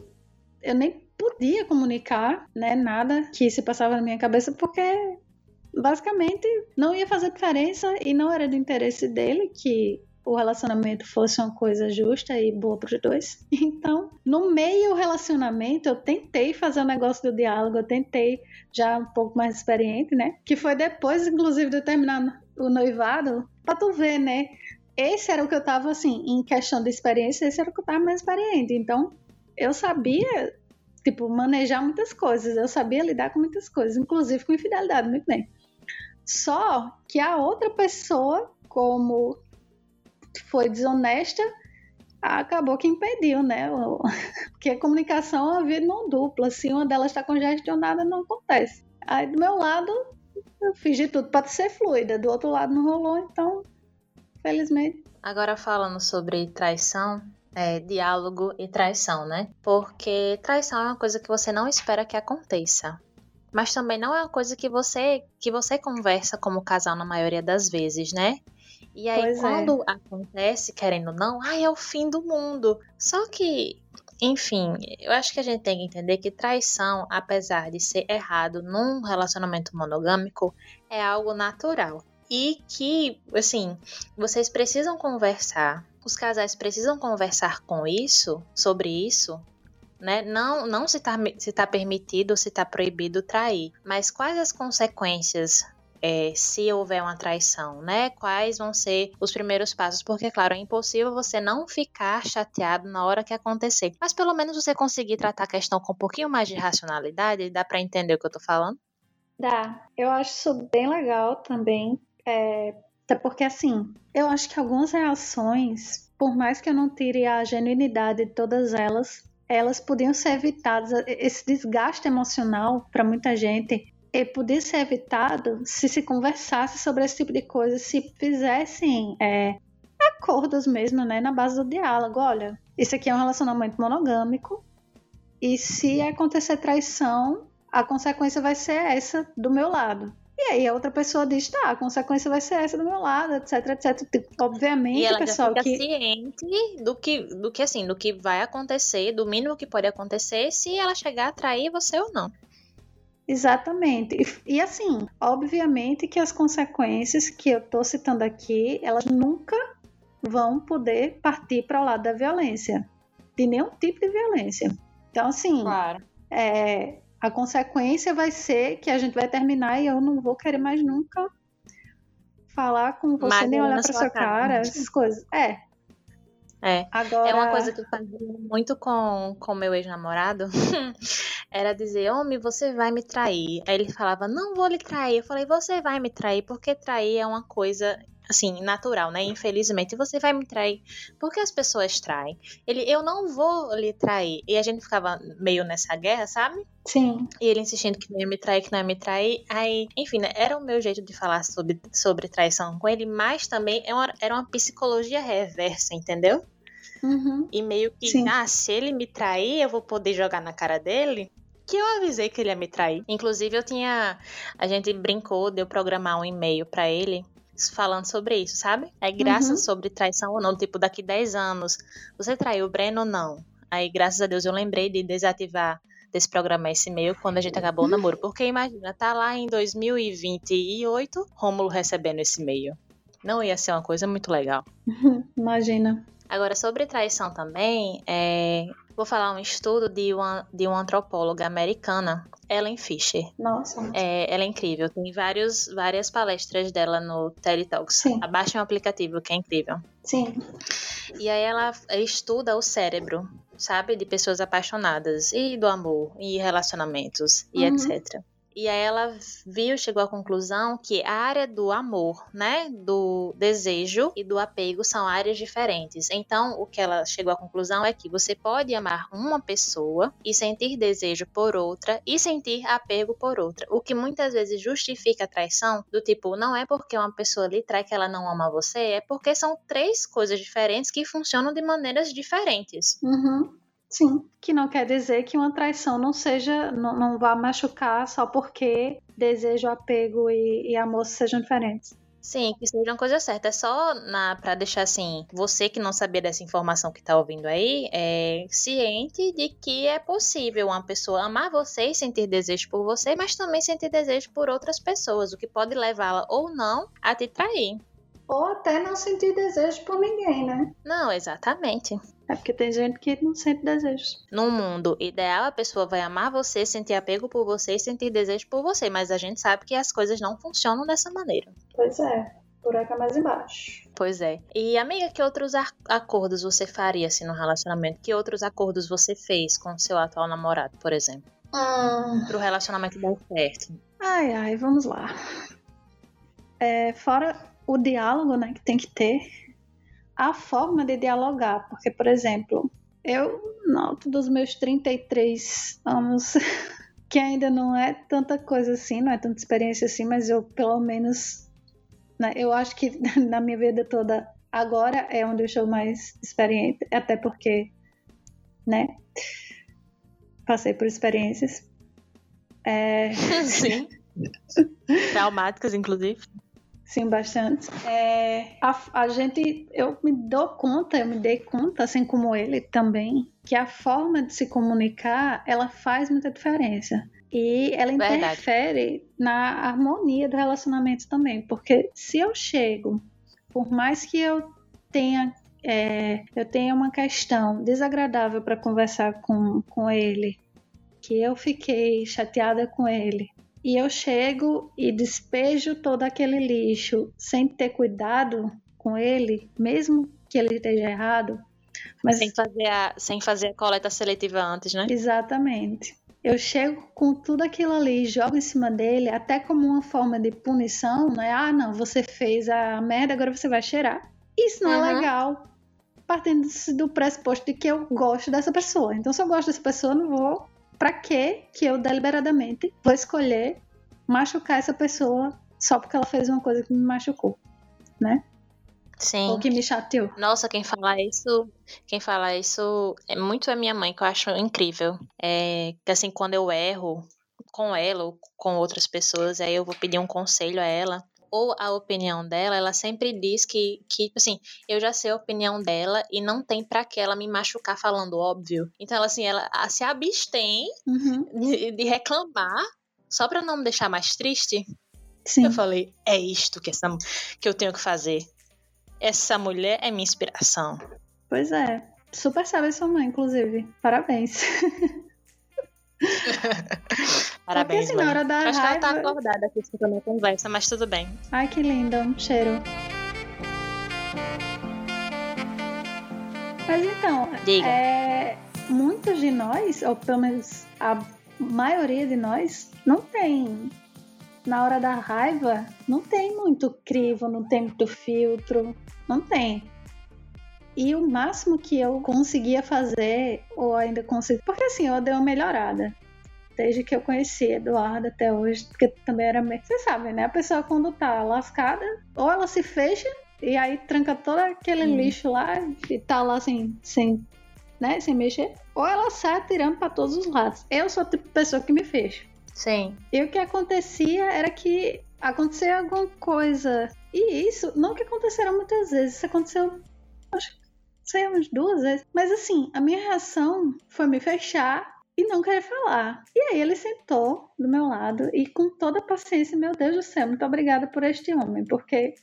eu nem podia comunicar né, nada que se passava na minha cabeça, porque basicamente não ia fazer diferença e não era do interesse dele que o relacionamento fosse uma coisa justa e boa para os dois. [LAUGHS] Então, no meio do relacionamento, eu tentei fazer o um negócio do diálogo, eu tentei já um pouco mais experiente, né? Que foi depois, inclusive, de terminar o noivado, pra tu ver, né? Esse era o que eu tava, assim, em questão de experiência, esse era o que eu tava mais experiente. Então, eu sabia, tipo, manejar muitas coisas, eu sabia lidar com muitas coisas, inclusive com infidelidade, muito bem. Só que a outra pessoa, como foi desonesta, acabou que impediu, né? [LAUGHS] Porque a comunicação é uma via de mão dupla. Se uma delas está congestionada, não acontece. Aí do meu lado, eu fiz de tudo para ser fluida. Do outro lado não rolou, então, felizmente. Agora falando sobre traição, é, diálogo e traição, né? Porque traição é uma coisa que você não espera que aconteça mas também não é uma coisa que você que você conversa como casal na maioria das vezes, né? E aí pois é. quando é. acontece, querendo ou não, ai, é o fim do mundo. Só que, enfim, eu acho que a gente tem que entender que traição, apesar de ser errado num relacionamento monogâmico, é algo natural. E que, assim, vocês precisam conversar, os casais precisam conversar com isso, sobre isso, né? Não, não se está se tá permitido ou se está proibido trair, mas quais as consequências é, se houver uma traição, né? Quais vão ser os primeiros passos? Porque, claro, é impossível você não ficar chateado na hora que acontecer. Mas pelo menos você conseguir tratar a questão com um pouquinho mais de racionalidade, dá para entender o que eu tô falando? Dá. Eu acho isso bem legal também. É, até porque, assim, eu acho que algumas reações, por mais que eu não tire a genuinidade de todas elas, elas podiam ser evitadas. Esse desgaste emocional para muita gente ele podia ser evitado se se conversasse sobre esse tipo de coisa, se fizessem é, acordos mesmo, né, na base do diálogo. Olha, isso aqui é um relacionamento monogâmico e se acontecer traição, a consequência vai ser essa do meu lado. E aí a outra pessoa diz, tá, a consequência vai ser essa do meu lado, etc, etc. Tipo, obviamente, e ela pessoal já fica que ciente do que do que assim, do que vai acontecer, do mínimo que pode acontecer se ela chegar a trair você ou não. Exatamente. E, e, assim, obviamente que as consequências que eu tô citando aqui, elas nunca vão poder partir para o lado da violência, de nenhum tipo de violência. Então, assim, claro. é, a consequência vai ser que a gente vai terminar e eu não vou querer mais nunca falar com você, Mas nem olhar pra sua cara, cara, essas coisas. É. É. Agora... É uma coisa que eu fazia muito com o meu ex-namorado. [LAUGHS] era dizer, homem, você vai me trair. Aí ele falava, não vou lhe trair. Eu falei, você vai me trair, porque trair é uma coisa assim, natural, né? Infelizmente, você vai me trair. Porque as pessoas traem. Ele, eu não vou lhe trair. E a gente ficava meio nessa guerra, sabe? Sim. E ele insistindo que não ia me trair, que não ia me trair. Aí, enfim, né? Era o meu jeito de falar sobre, sobre traição com ele, mas também era é uma, era uma psicologia reversa, entendeu? Uhum. E meio que, Sim. ah, se ele me trair, eu vou poder jogar na cara dele que eu avisei que ele ia me trair. Inclusive, eu tinha. A gente brincou de eu programar um e-mail para ele falando sobre isso, sabe? Aí, graças uhum. sobre traição ou não, tipo, daqui 10 anos, você traiu o Breno ou não? Aí, graças a Deus, eu lembrei de desativar desse programa esse e-mail quando a gente acabou o namoro. Porque imagina, tá lá em 2028, Rômulo recebendo esse e-mail. Não ia ser uma coisa muito legal. [LAUGHS] imagina. Agora, sobre traição também, é... vou falar um estudo de uma, de uma antropóloga americana Ellen Fisher. Nossa. É, ela é incrível. Tem vários, várias palestras dela no TED Talks. Sim. Abaixe um aplicativo que é incrível. Sim. E aí ela estuda o cérebro, sabe? De pessoas apaixonadas. E do amor, e relacionamentos, e uhum. etc. E aí ela viu, chegou à conclusão que a área do amor, né, do desejo e do apego são áreas diferentes. Então, o que ela chegou à conclusão é que você pode amar uma pessoa e sentir desejo por outra e sentir apego por outra. O que muitas vezes justifica a traição, do tipo, não é porque uma pessoa lhe trai que ela não ama você, é porque são três coisas diferentes que funcionam de maneiras diferentes. Uhum. Sim, que não quer dizer que uma traição não seja, não, não vá machucar só porque desejo, apego e, e amor sejam diferentes. Sim, que seja uma coisa certa. É só para deixar assim, você que não sabia dessa informação que tá ouvindo aí, é ciente de que é possível uma pessoa amar você e sentir desejo por você, mas também sentir desejo por outras pessoas, o que pode levá-la ou não a te trair. Ou até não sentir desejo por ninguém, né? Não, exatamente. É porque tem gente que não sente desejo. No mundo ideal, a pessoa vai amar você, sentir apego por você e sentir desejo por você, mas a gente sabe que as coisas não funcionam dessa maneira. Pois é, buraco é mais embaixo. Pois é. E amiga, que outros acordos você faria assim no relacionamento? Que outros acordos você fez com seu atual namorado, por exemplo? Hum. Pro relacionamento dar certo. Ai, ai, vamos lá. É, fora o diálogo, né, que tem que ter, a forma de dialogar, porque, por exemplo, eu, no alto dos meus 33 anos, [LAUGHS] que ainda não é tanta coisa assim, não é tanta experiência assim, mas eu, pelo menos, né, eu acho que [LAUGHS] na minha vida toda, agora é onde eu sou mais experiente, até porque, né, passei por experiências. É... [LAUGHS] Sim. Traumáticas, inclusive. Sim, bastante. É, a, a, gente, eu me dou conta, eu me dei conta, assim como ele também, que a forma de se comunicar, ela faz muita diferença. E ela interfere Verdade. na harmonia do relacionamento também. Porque se eu chego, por mais que eu tenha, é, eu tenha uma questão desagradável para conversar com, com ele, que eu fiquei chateada com ele, e eu chego e despejo todo aquele lixo sem ter cuidado com ele, mesmo que ele esteja errado. Mas... Sem, fazer a, sem fazer a coleta seletiva antes, né? Exatamente. Eu chego com tudo aquilo ali, jogo em cima dele, até como uma forma de punição, né? Ah, não, você fez a merda, agora você vai cheirar. Isso não é uhum. é legal, partindo do pressuposto de que eu gosto dessa pessoa. Então, se eu gosto dessa pessoa, eu não vou para que que eu deliberadamente vou escolher machucar essa pessoa só porque ela fez uma coisa que me machucou, né? Sim. Ou que me chateou. Nossa, quem fala isso, quem fala isso é muito a minha mãe, que eu acho incrível. É que assim, quando eu erro com ela ou com outras pessoas, aí eu vou pedir um conselho a ela ou a opinião dela, ela sempre diz que, que assim, eu já sei a opinião dela e não tem para que ela me machucar falando óbvio. Então, ela, assim, ela se abstém uhum. de, de, reclamar só para não me deixar mais triste. Sim. Eu falei, é isto que, essa, que eu tenho que fazer. Essa mulher é minha inspiração. Pois é. Super sabe sua mãe, inclusive. Parabéns. [LAUGHS] [LAUGHS] Parabéns, Porque, assim, na hora da Acho raiva... que ela tá acordada aqui escutando a conversa, mas tudo bem. Ai, que lindo. Um cheiro. Mas então, Diga. É, muitos de nós, ou pelo menos a maioria de nós, não tem. Na hora da raiva, não tem muito crivo, não tem muito filtro, não tem. E o máximo que eu conseguia fazer, ou ainda consigo. Porque assim, eu dei uma melhorada. Desde que eu conheci Eduardo até hoje, porque também era. Vocês sabem, né? A pessoa quando tá lascada, ou ela se fecha e aí tranca todo aquele hum. lixo lá e tá lá sem, sem, né, sem mexer. Ou ela sai atirando para todos os lados. Eu sou a tipo de pessoa que me fecha. Sim. E o que acontecia era que acontecia alguma coisa. E isso, não que aconteceram muitas vezes, isso aconteceu, acho sei, umas duas vezes. Mas assim, a minha reação foi me fechar e não querer falar. E aí ele sentou do meu lado e com toda a paciência, meu Deus do céu, muito obrigada por este homem, porque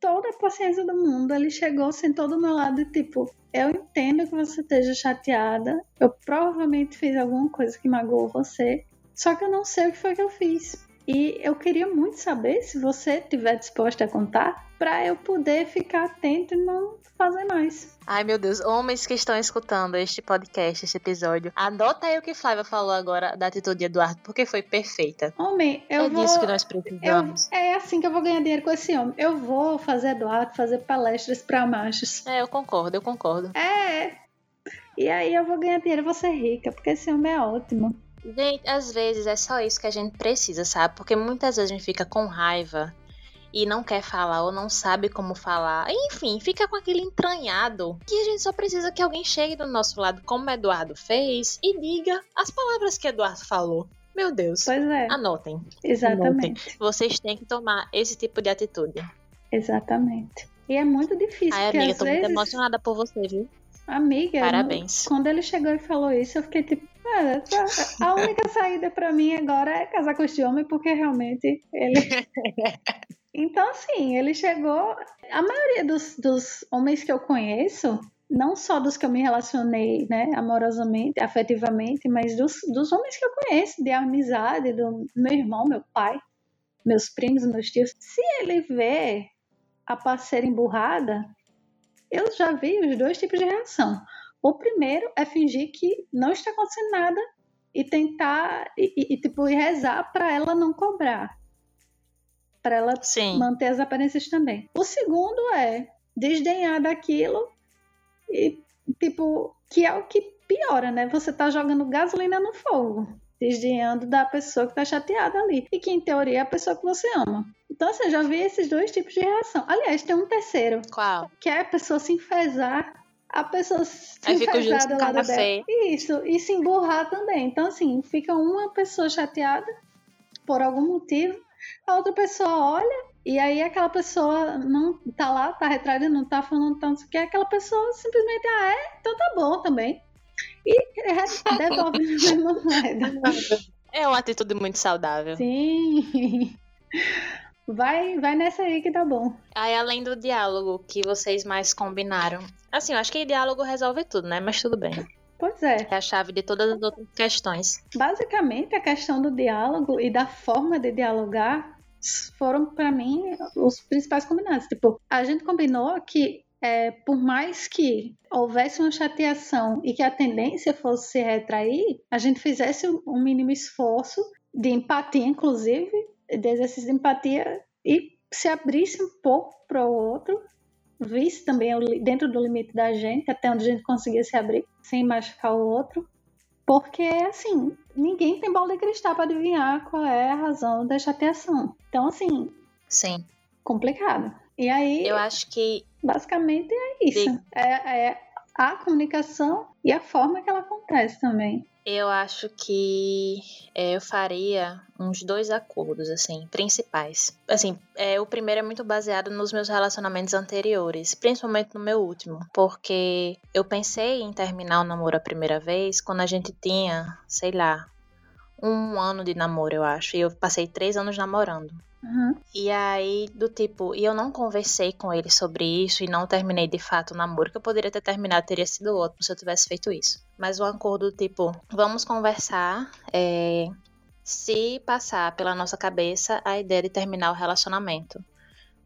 toda a paciência do mundo, ele chegou, sentou do meu lado e tipo, eu entendo que você esteja chateada, eu provavelmente fiz alguma coisa que magoou você, só que eu não sei o que foi que eu fiz. E eu queria muito saber se você estiver disposta a contar para eu poder ficar atento e não fazer mais. Ai, meu Deus, homens que estão escutando este podcast, este episódio, adota aí o que Flávia falou agora da atitude de Eduardo, porque foi perfeita. Homem, eu é vou... disso que nós precisamos. Eu... É assim que eu vou ganhar dinheiro com esse homem. Eu vou fazer Eduardo fazer palestras para machos. É, eu concordo, eu concordo. É. E aí eu vou ganhar dinheiro e vou ser rica, porque esse homem é ótimo. Gente, às vezes é só isso que a gente precisa, sabe? Porque muitas vezes a gente fica com raiva e não quer falar ou não sabe como falar. Enfim, fica com aquele entranhado que a gente só precisa que alguém chegue do nosso lado, como Eduardo fez, e diga as palavras que Eduardo falou. Meu Deus. Pois é. Anotem. Exatamente. Anotem. Vocês têm que tomar esse tipo de atitude. Exatamente. E é muito difícil. Ai, amiga, tô vezes... muito emocionada por você, viu? Amiga, Parabéns. Quando ele chegou e falou isso, eu fiquei tipo, a única saída para mim agora é casar com este homem, porque realmente ele [LAUGHS] Então, assim, ele chegou. A maioria dos, dos homens que eu conheço, não só dos que eu me relacionei, né, amorosamente, afetivamente, mas dos, dos homens que eu conheço, de amizade, do meu irmão, meu pai, meus primos, meus tios. Se ele vê a parceira emburrada, eu já vi os dois tipos de reação. O primeiro é fingir que não está acontecendo nada e tentar e, e, tipo rezar para ela não cobrar para ela Sim. manter as aparências também. O segundo é desdenhar daquilo e, tipo, que é o que piora, né? Você tá jogando gasolina no fogo, desdenhando da pessoa que tá chateada ali. E que, em teoria, é a pessoa que você ama. Então, assim, eu já vi esses dois tipos de reação. Aliás, tem um terceiro. Qual? Que é a pessoa se enfesar a pessoa se Aí enfesar do lado dela. Isso, e se emburrar também. Então, assim, fica uma pessoa chateada por algum motivo a outra pessoa olha e aí aquela pessoa não tá lá, tá retraída, não tá falando tanto que aquela pessoa simplesmente, ah, é? Então tá bom também. E devolve a mesma [LAUGHS] moeda. É uma atitude muito saudável. Sim. Vai, vai nessa aí que tá bom. Aí, além do diálogo que vocês mais combinaram. Assim, eu acho que diálogo resolve tudo, né? Mas tudo bem. Pois é. É a chave de todas as outras questões. Basicamente, a questão do diálogo e da forma de dialogar foram, para mim, os principais combinados. Tipo, a gente combinou que, é, por mais que houvesse uma chateação e que a tendência fosse se retrair, a gente fizesse um mínimo esforço de empatia, inclusive, de exercício de empatia e se abrisse um pouco para o outro visse também dentro do limite da gente, até onde a gente conseguia se abrir, sem machucar o outro. Porque, assim, ninguém tem bola de cristal para adivinhar qual é a razão da chateação. Então, assim. Sim. Complicado. E aí. Eu acho que. Basicamente é isso. É, é a comunicação e a forma que ela acontece também. Eu acho que é, eu faria uns dois acordos, assim, principais. Assim, é, o primeiro é muito baseado nos meus relacionamentos anteriores, principalmente no meu último, porque eu pensei em terminar o namoro a primeira vez quando a gente tinha, sei lá, um ano de namoro, eu acho, e eu passei três anos namorando. Uhum. E aí, do tipo, e eu não conversei com ele sobre isso e não terminei de fato o namoro, que eu poderia ter terminado, teria sido ótimo se eu tivesse feito isso. Mas um acordo, tipo, vamos conversar, é, se passar pela nossa cabeça a ideia de terminar o relacionamento.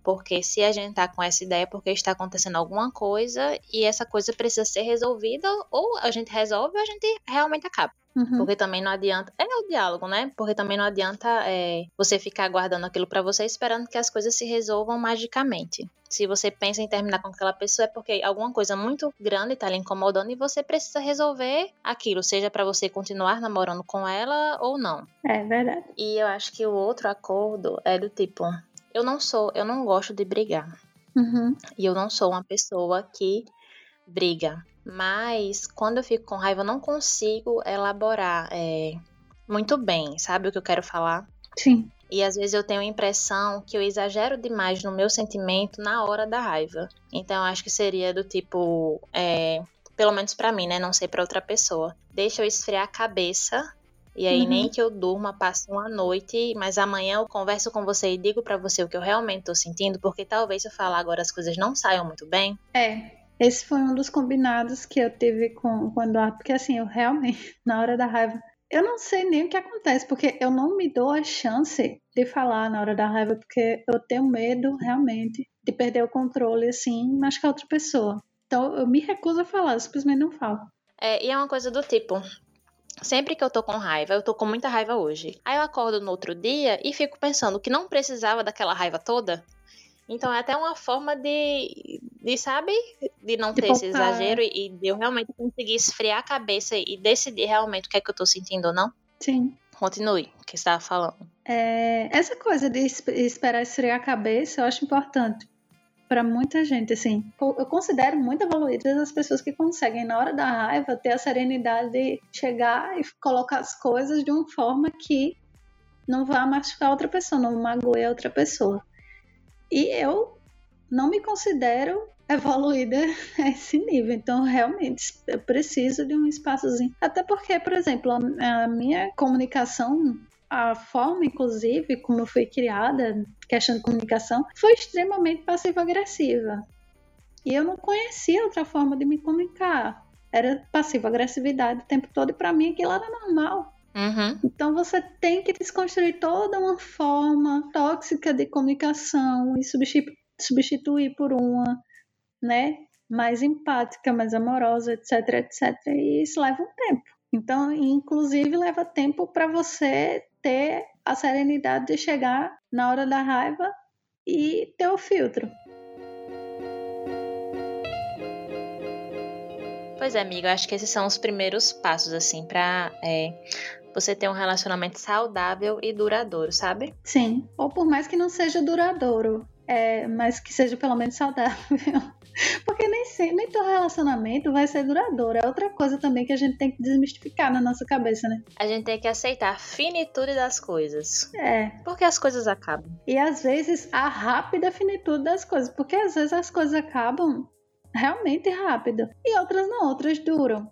Porque se a gente tá com essa ideia, é porque está acontecendo alguma coisa e essa coisa precisa ser resolvida, ou a gente resolve ou a gente realmente acaba. Uhum. Porque também não adianta. É o diálogo, né? Porque também não adianta é, você ficar guardando aquilo para você esperando que as coisas se resolvam magicamente. Se você pensa em terminar com aquela pessoa, é porque alguma coisa muito grande tá lhe incomodando e você precisa resolver aquilo, seja para você continuar namorando com ela ou não. É verdade. E eu acho que o outro acordo é do tipo: eu não sou, eu não gosto de brigar. Uhum. E eu não sou uma pessoa que briga. Mas quando eu fico com raiva, eu não consigo elaborar é, muito bem, sabe o que eu quero falar? Sim. E às vezes eu tenho a impressão que eu exagero demais no meu sentimento na hora da raiva. Então eu acho que seria do tipo, é, pelo menos para mim, né? Não sei para outra pessoa. Deixa eu esfriar a cabeça e aí, uhum. nem que eu durma, passe uma noite, mas amanhã eu converso com você e digo para você o que eu realmente tô sentindo, porque talvez se eu falar agora as coisas não saiam muito bem. É, esse foi um dos combinados que eu tive com, com o Eduardo, porque assim, eu realmente, [LAUGHS] na hora da raiva, eu não sei nem o que acontece, porque eu não me dou a chance de falar na hora da raiva, porque eu tenho medo realmente de perder o controle, assim, machucar outra pessoa. Então eu me recuso a falar, eu simplesmente não falo. É, e é uma coisa do tipo, Sempre que eu tô com raiva, eu tô com muita raiva hoje. Aí eu acordo no outro dia e fico pensando que não precisava daquela raiva toda. Então é até uma forma de, de sabe, de não de ter esse exagero e de eu realmente conseguir esfriar a cabeça e decidir realmente o que é que eu tô sentindo ou não. Sim. Continue, o que você estava falando. É, essa coisa de esperar esfriar a cabeça eu acho importante para muita gente, assim. Eu considero muito evoluídas as pessoas que conseguem, na hora da raiva, ter a serenidade de chegar e colocar as coisas de uma forma que não vá machucar outra pessoa, não magoe outra pessoa. E eu não me considero evoluída [LAUGHS] a esse nível. Então, realmente, eu preciso de um espaçozinho. Até porque, por exemplo, a minha comunicação a forma, inclusive, como eu fui criada, questão de comunicação, foi extremamente passivo-agressiva. E eu não conhecia outra forma de me comunicar. Era passivo-agressividade o tempo todo, e para mim aquilo era normal. Uhum. Então você tem que desconstruir toda uma forma tóxica de comunicação e substituir, substituir por uma, né, mais empática, mais amorosa, etc, etc. E isso leva um tempo. Então, inclusive, leva tempo para você ter a serenidade de chegar na hora da raiva e ter o filtro. Pois é, amigo, acho que esses são os primeiros passos, assim, pra é, você ter um relacionamento saudável e duradouro, sabe? Sim. Ou por mais que não seja duradouro, é, mas que seja pelo menos saudável. Porque nem, sempre, nem todo relacionamento vai ser duradouro. É outra coisa também que a gente tem que desmistificar na nossa cabeça, né? A gente tem que aceitar a finitude das coisas. É. Porque as coisas acabam. E às vezes a rápida finitude das coisas. Porque às vezes as coisas acabam realmente rápido. E outras não, outras duram.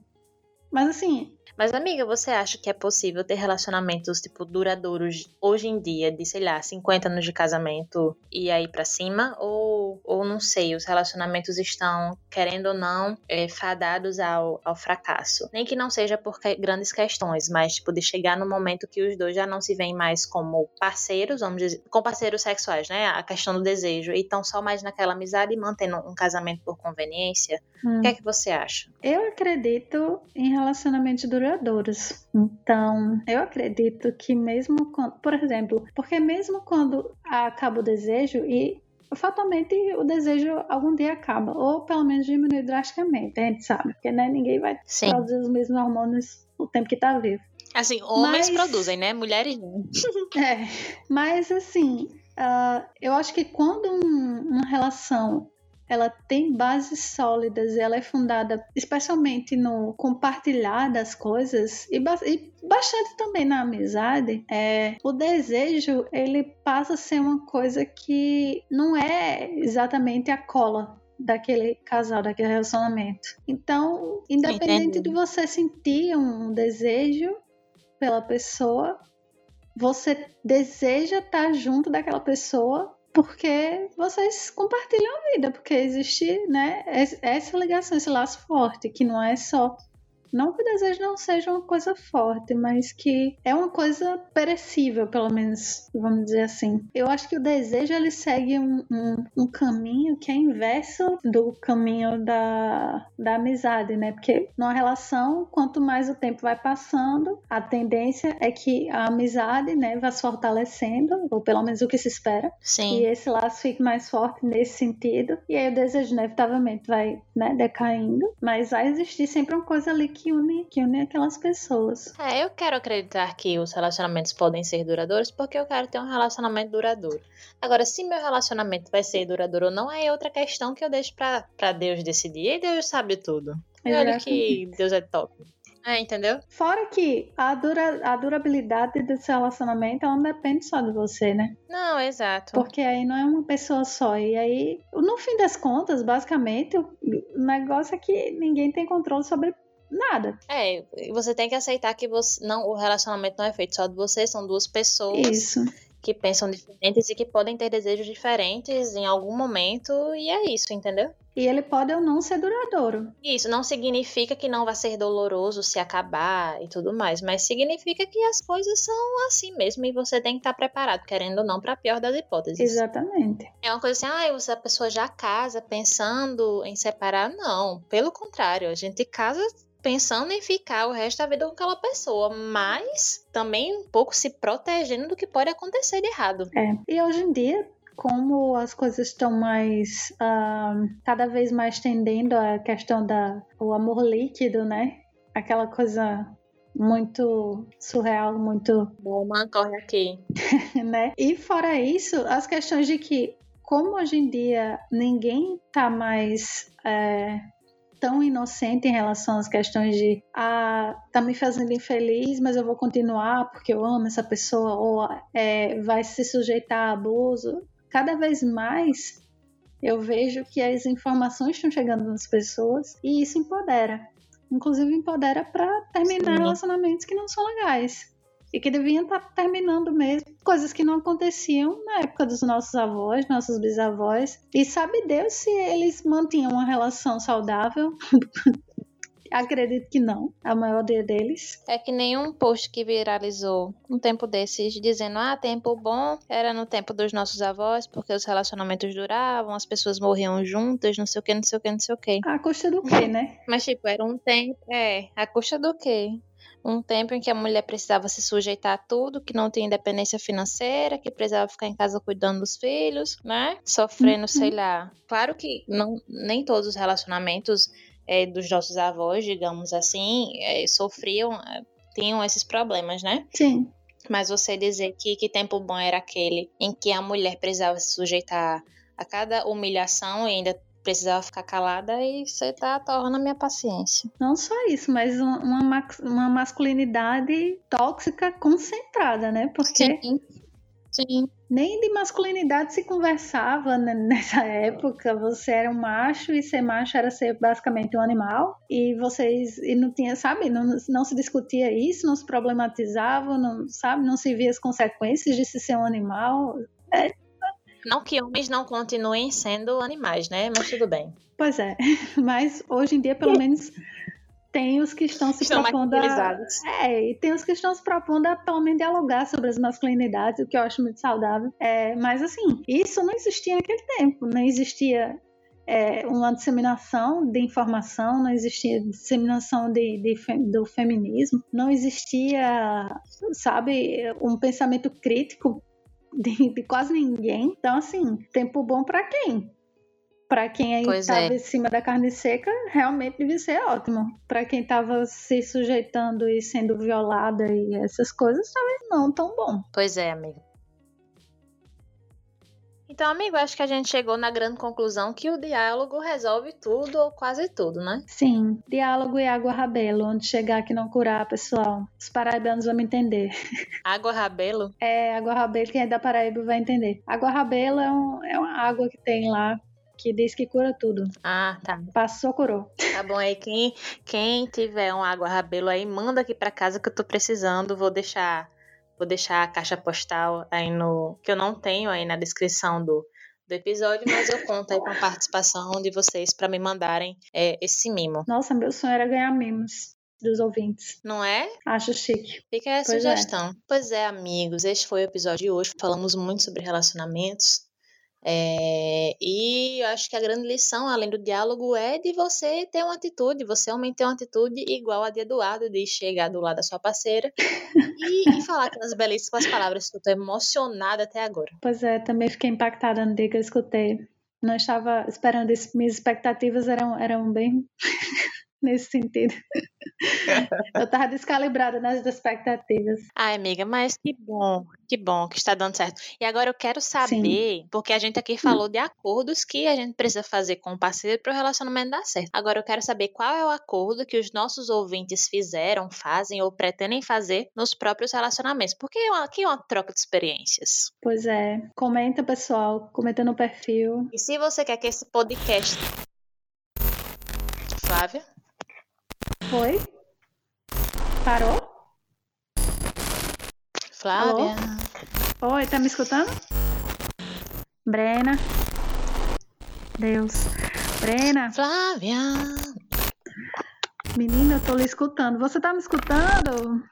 Mas assim, mas, amiga, você acha que é possível ter relacionamentos, tipo, duradouros hoje em dia, de, sei lá, 50 anos de casamento e aí para cima? Ou, ou não sei, os relacionamentos estão, querendo ou não, é, fadados ao, ao fracasso? Nem que não seja por que, grandes questões, mas, tipo, de chegar no momento que os dois já não se veem mais como parceiros, vamos dizer, com parceiros sexuais, né? A questão do desejo, e estão só mais naquela amizade e mantendo um casamento por conveniência. Hum. O que é que você acha? Eu acredito em relacionamentos duradouros duradouros. Então, eu acredito que mesmo quando, por exemplo, porque mesmo quando acaba o desejo e fatalmente o desejo algum dia acaba, ou pelo menos diminui drasticamente, a gente sabe, porque né, ninguém vai Sim. produzir os mesmos hormônios o tempo que tá vivo. Assim, homens mas, produzem, né? Mulheres não. [LAUGHS] [LAUGHS] é, mas assim, uh, eu acho que quando um, uma relação ela tem bases sólidas e ela é fundada especialmente no compartilhar das coisas e, ba e bastante também na amizade. É, o desejo ele passa a ser uma coisa que não é exatamente a cola daquele casal, daquele relacionamento. Então, independente Entendi. de você sentir um desejo pela pessoa, você deseja estar junto daquela pessoa porque vocês compartilham a vida, porque existe, né, essa ligação, esse laço forte, que não é só não que o desejo não seja uma coisa forte, mas que é uma coisa perecível, pelo menos, vamos dizer assim. Eu acho que o desejo ele segue um, um, um caminho que é inverso do caminho da, da amizade, né? Porque numa relação, quanto mais o tempo vai passando, a tendência é que a amizade, né, vá se fortalecendo, ou pelo menos o que se espera. Sim. E esse laço fique mais forte nesse sentido. E aí o desejo, inevitavelmente, vai né, decaindo. Mas vai existir sempre uma coisa ali que une, que une aquelas pessoas. É, eu quero acreditar que os relacionamentos podem ser duradouros porque eu quero ter um relacionamento duradouro. Agora, se meu relacionamento vai ser duradouro ou não, é outra questão que eu deixo para Deus decidir. E Deus sabe tudo. E olha que Deus é top. É, entendeu? Fora que a, dura, a durabilidade desse relacionamento ela não depende só de você, né? Não, exato. Porque aí não é uma pessoa só. E aí, no fim das contas, basicamente, o negócio é que ninguém tem controle sobre nada. É, você tem que aceitar que você não, o relacionamento não é feito só de você, são duas pessoas. Isso. Que pensam diferentes e que podem ter desejos diferentes em algum momento, e é isso, entendeu? E ele pode ou não ser duradouro. Isso não significa que não vai ser doloroso se acabar e tudo mais, mas significa que as coisas são assim mesmo e você tem que estar preparado, querendo ou não, para a pior das hipóteses. Exatamente. É uma coisa assim, ah, você, a pessoa já casa pensando em separar. Não, pelo contrário, a gente casa pensando em ficar o resto da vida com aquela pessoa, mas também um pouco se protegendo do que pode acontecer de errado. É. E hoje em dia, como as coisas estão mais uh, cada vez mais tendendo à questão da o amor líquido, né? Aquela coisa muito surreal, muito Boma, corre aqui, [LAUGHS] né? E fora isso, as questões de que como hoje em dia ninguém tá mais é, tão inocente em relação às questões de ah, tá me fazendo infeliz, mas eu vou continuar porque eu amo essa pessoa, ou é, vai se sujeitar a abuso. Cada vez mais eu vejo que as informações estão chegando nas pessoas e isso empodera. Inclusive empodera para terminar Sim. relacionamentos que não são legais. E que deviam estar tá terminando mesmo. Coisas que não aconteciam na época dos nossos avós, nossos bisavós. E sabe Deus se eles mantinham uma relação saudável [LAUGHS] Acredito que não, a maioria deles. É que nenhum post que viralizou um tempo desses dizendo: ah, tempo bom era no tempo dos nossos avós, porque os relacionamentos duravam, as pessoas morriam juntas, não sei o que, não sei o que, não sei o que. A custa do [LAUGHS] quê, né? Mas, tipo, era um tempo. É, a custa do quê? Um tempo em que a mulher precisava se sujeitar a tudo, que não tinha independência financeira, que precisava ficar em casa cuidando dos filhos, né? Sofrendo, uhum. sei lá. Claro que não, nem todos os relacionamentos é, dos nossos avós, digamos assim, é, sofriam, é, tinham esses problemas, né? Sim. Mas você dizer que que tempo bom era aquele em que a mulher precisava se sujeitar a cada humilhação e ainda precisava ficar calada e você tá torrando a minha paciência. Não só isso, mas uma, uma masculinidade tóxica concentrada, né? Porque Sim. Sim. Nem de masculinidade se conversava [LAUGHS] nessa época. Você era um macho e ser macho era ser basicamente um animal. E vocês e não tinha, sabe, não, não se discutia isso, não se problematizava, não, sabe, não se via as consequências de se ser um animal. É, não que homens não continuem sendo animais, né? Mas tudo bem. Pois é. [LAUGHS] Mas hoje em dia, pelo menos, tem os que estão se estão propondo a, é, e tem os que estão se propondo a pelo menos dialogar sobre as masculinidades, o que eu acho muito saudável. É, mas assim, isso não existia naquele tempo, não existia é, uma disseminação de informação, não existia disseminação de, de, do feminismo, não existia, sabe, um pensamento crítico de, de quase ninguém. Então, assim, tempo bom para quem? para quem estava é. em cima da carne seca, realmente devia ser ótimo. Para quem estava se sujeitando e sendo violada e essas coisas, talvez não tão bom. Pois é, amigo. Então, amigo, acho que a gente chegou na grande conclusão que o diálogo resolve tudo ou quase tudo, né? Sim, diálogo e água rabelo, onde chegar que não curar, pessoal. Os paraibanos vão me entender. Água rabelo? É, água rabelo, quem é da Paraíba vai entender. Água rabelo é, um, é uma água que tem lá que diz que cura tudo. Ah, tá. Passou, curou. Tá bom aí. Quem, quem tiver um água rabelo aí, manda aqui para casa que eu tô precisando. Vou deixar vou deixar a caixa postal aí no que eu não tenho aí na descrição do, do episódio, mas eu conto aí com a participação de vocês para me mandarem é, esse mimo. Nossa, meu sonho era ganhar mimos dos ouvintes. Não é? Acho chique. Fica aí a pois é. sugestão. É. Pois é, amigos, este foi o episódio de hoje. Falamos muito sobre relacionamentos. É, e eu acho que a grande lição, além do diálogo, é de você ter uma atitude, você aumentar ter uma atitude igual a de Eduardo, de chegar do lado da sua parceira e, e falar aquelas belíssimas palavras que eu tô emocionada até agora. Pois é, também fiquei impactada no dia que eu escutei. Não estava esperando isso, minhas expectativas eram, eram bem nesse sentido. [LAUGHS] eu tava descalibrada nas expectativas. Ai, amiga, mas que bom, que bom que está dando certo. E agora eu quero saber, Sim. porque a gente aqui falou de acordos que a gente precisa fazer com o parceiro para o relacionamento dar certo. Agora eu quero saber qual é o acordo que os nossos ouvintes fizeram, fazem ou pretendem fazer nos próprios relacionamentos. Porque aqui é uma troca de experiências. Pois é. Comenta, pessoal. Comenta no perfil. E se você quer que esse podcast. Flávia? Foi? Parou? Flávia? Alô? Oi, tá me escutando? Brena? Deus. Brena? Flávia? Menina, eu tô lhe escutando. Você tá me escutando?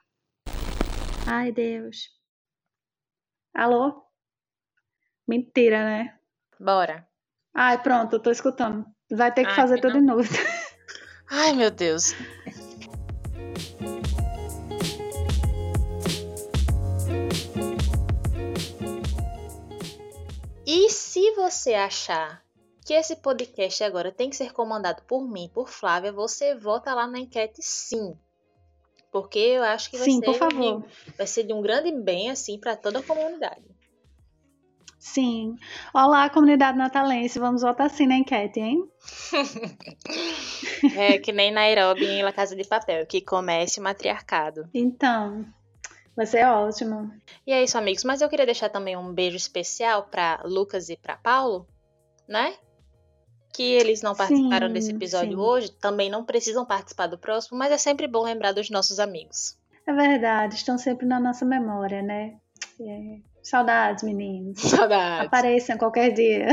Ai, Deus. Alô? Mentira, né? Bora. Ai, pronto, eu tô escutando. Vai ter que Ai, fazer tudo de novo. [LAUGHS] Ai, meu Deus. E se você achar que esse podcast agora tem que ser comandado por mim, por Flávia, você vota lá na enquete sim. Porque eu acho que vai, sim, ser. De, vai ser de um grande bem assim para toda a comunidade. Sim. Olá, comunidade natalense. Vamos votar sim na enquete, hein? [LAUGHS] é que nem Nairobi em La Casa de Papel, que comece o matriarcado. Então, vai ser ótimo. E é isso, amigos. Mas eu queria deixar também um beijo especial para Lucas e para Paulo, né? Que eles não participaram sim, desse episódio sim. hoje, também não precisam participar do próximo, mas é sempre bom lembrar dos nossos amigos. É verdade, estão sempre na nossa memória, né? É. Saudades, meninos. Saudades. Apareçam qualquer dia.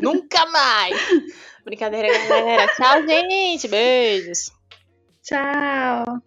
Nunca mais. Brincadeira, galera. Tchau, gente. Beijos. Tchau.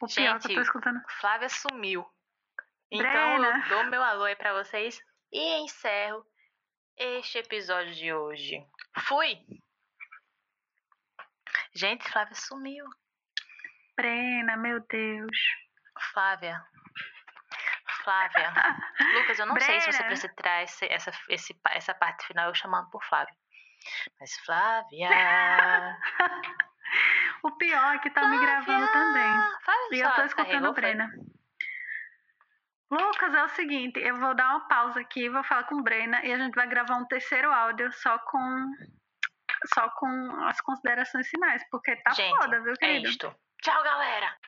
O Gente, pior que eu tô escutando. Flávia sumiu. Então Brena. eu dou meu alô aí pra vocês e encerro este episódio de hoje. Fui! Gente, Flávia sumiu. Brena, meu Deus. Flávia. Flávia. [LAUGHS] Lucas, eu não Brena. sei se você precisa tirar esse, essa, esse, essa parte final eu chamando por Flávia. Mas Flávia. [LAUGHS] O pior é que tá Flávia, me gravando também. Faz e eu tô escutando Brena. Lucas, é o seguinte, eu vou dar uma pausa aqui, vou falar com Brena e a gente vai gravar um terceiro áudio só com só com as considerações finais, porque tá gente, foda, viu, querido? É isto. Tchau, galera!